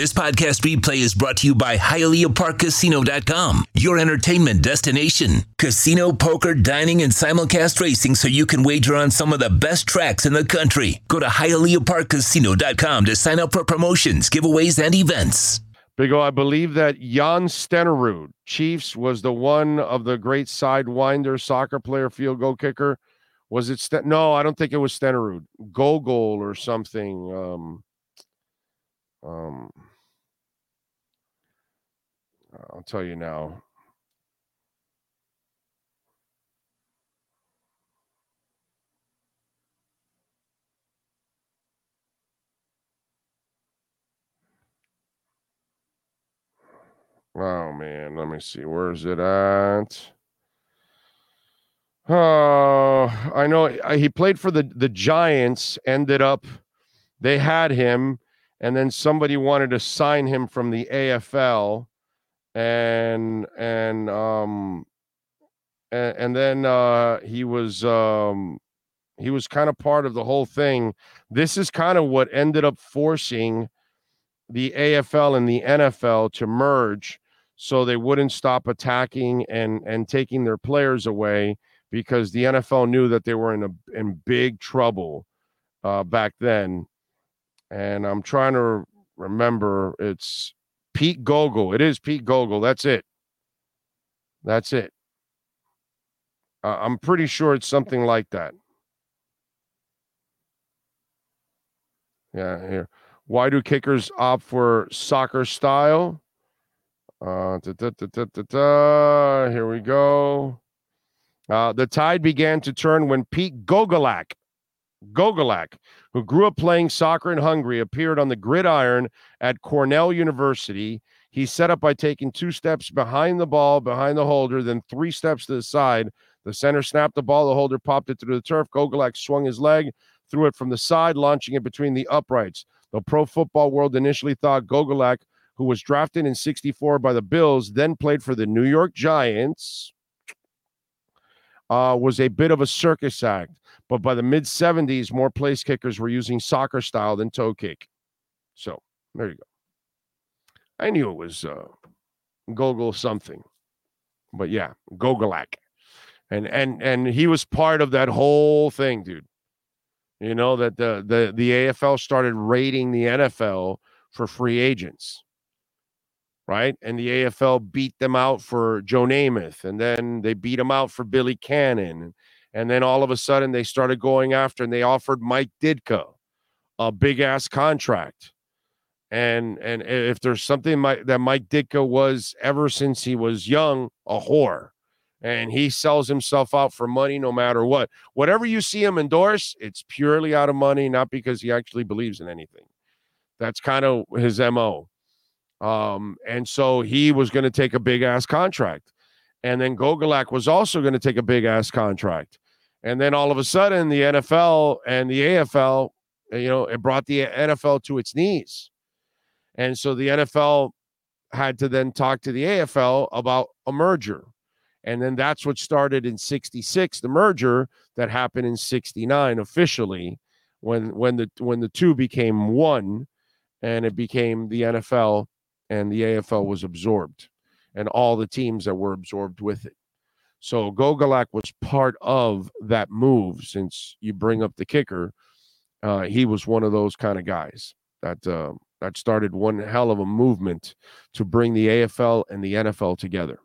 This podcast replay is brought to you by HialeahParkCasino.com, your entertainment destination. Casino, poker, dining, and simulcast racing so you can wager on some of the best tracks in the country. Go to HialeahParkCasino.com to sign up for promotions, giveaways, and events. Big O, I believe that Jan Stenerud, Chiefs, was the one of the great sidewinder soccer player, field goal kicker. Was it Sten- no? I don't think it was Stenerud. Gogol or something. Um, um, I'll tell you now. Oh man, let me see. Where's it at? Oh, I know uh, he played for the the Giants. Ended up, they had him, and then somebody wanted to sign him from the AFL, and and um, and, and then uh, he was um, he was kind of part of the whole thing. This is kind of what ended up forcing the AFL and the NFL to merge so they wouldn't stop attacking and and taking their players away because the NFL knew that they were in a in big trouble uh, back then. And I'm trying to remember it's Pete Gogol. It is Pete Gogol. That's it. That's it. Uh, I'm pretty sure it's something like that. Yeah, here. Why do kickers opt for soccer style? Uh, da, da, da, Here we go. Uh, the tide began to turn when Pete Gogolak, Gogolak, who grew up playing soccer in Hungary, appeared on the gridiron at Cornell University. He set up by taking two steps behind the ball, behind the holder, then three steps to the side. The center snapped the ball, the holder popped it through the turf. Gogolak swung his leg, threw it from the side, launching it between the uprights. The pro football world initially thought Gogolak who was drafted in 64 by the Bills, then played for the New York Giants, uh, was a bit of a circus act. But by the mid 70s, more place kickers were using soccer style than toe kick. So there you go. I knew it was uh, Gogol something, but yeah, Gogolak, and and and he was part of that whole thing, dude. You know that the the the AFL started raiding the NFL for free agents right? And the AFL beat them out for Joe Namath, and then they beat them out for Billy Cannon. And then all of a sudden they started going after and they offered Mike Ditka a big ass contract. And and if there's something that Mike Ditka was ever since he was young, a whore. And he sells himself out for money no matter what. Whatever you see him endorse, it's purely out of money, not because he actually believes in anything. That's kind of his MO. Um, and so he was going to take a big ass contract. And then Gogolak was also going to take a big ass contract. And then all of a sudden, the NFL and the AFL, you know, it brought the NFL to its knees. And so the NFL had to then talk to the AFL about a merger. And then that's what started in 66, the merger that happened in 69 officially when when the when the two became one and it became the NFL and the AFL was absorbed and all the teams that were absorbed with it. So Gogolak was part of that move since you bring up the kicker. Uh, he was one of those kind of guys that uh, that started one hell of a movement to bring the AFL and the NFL together.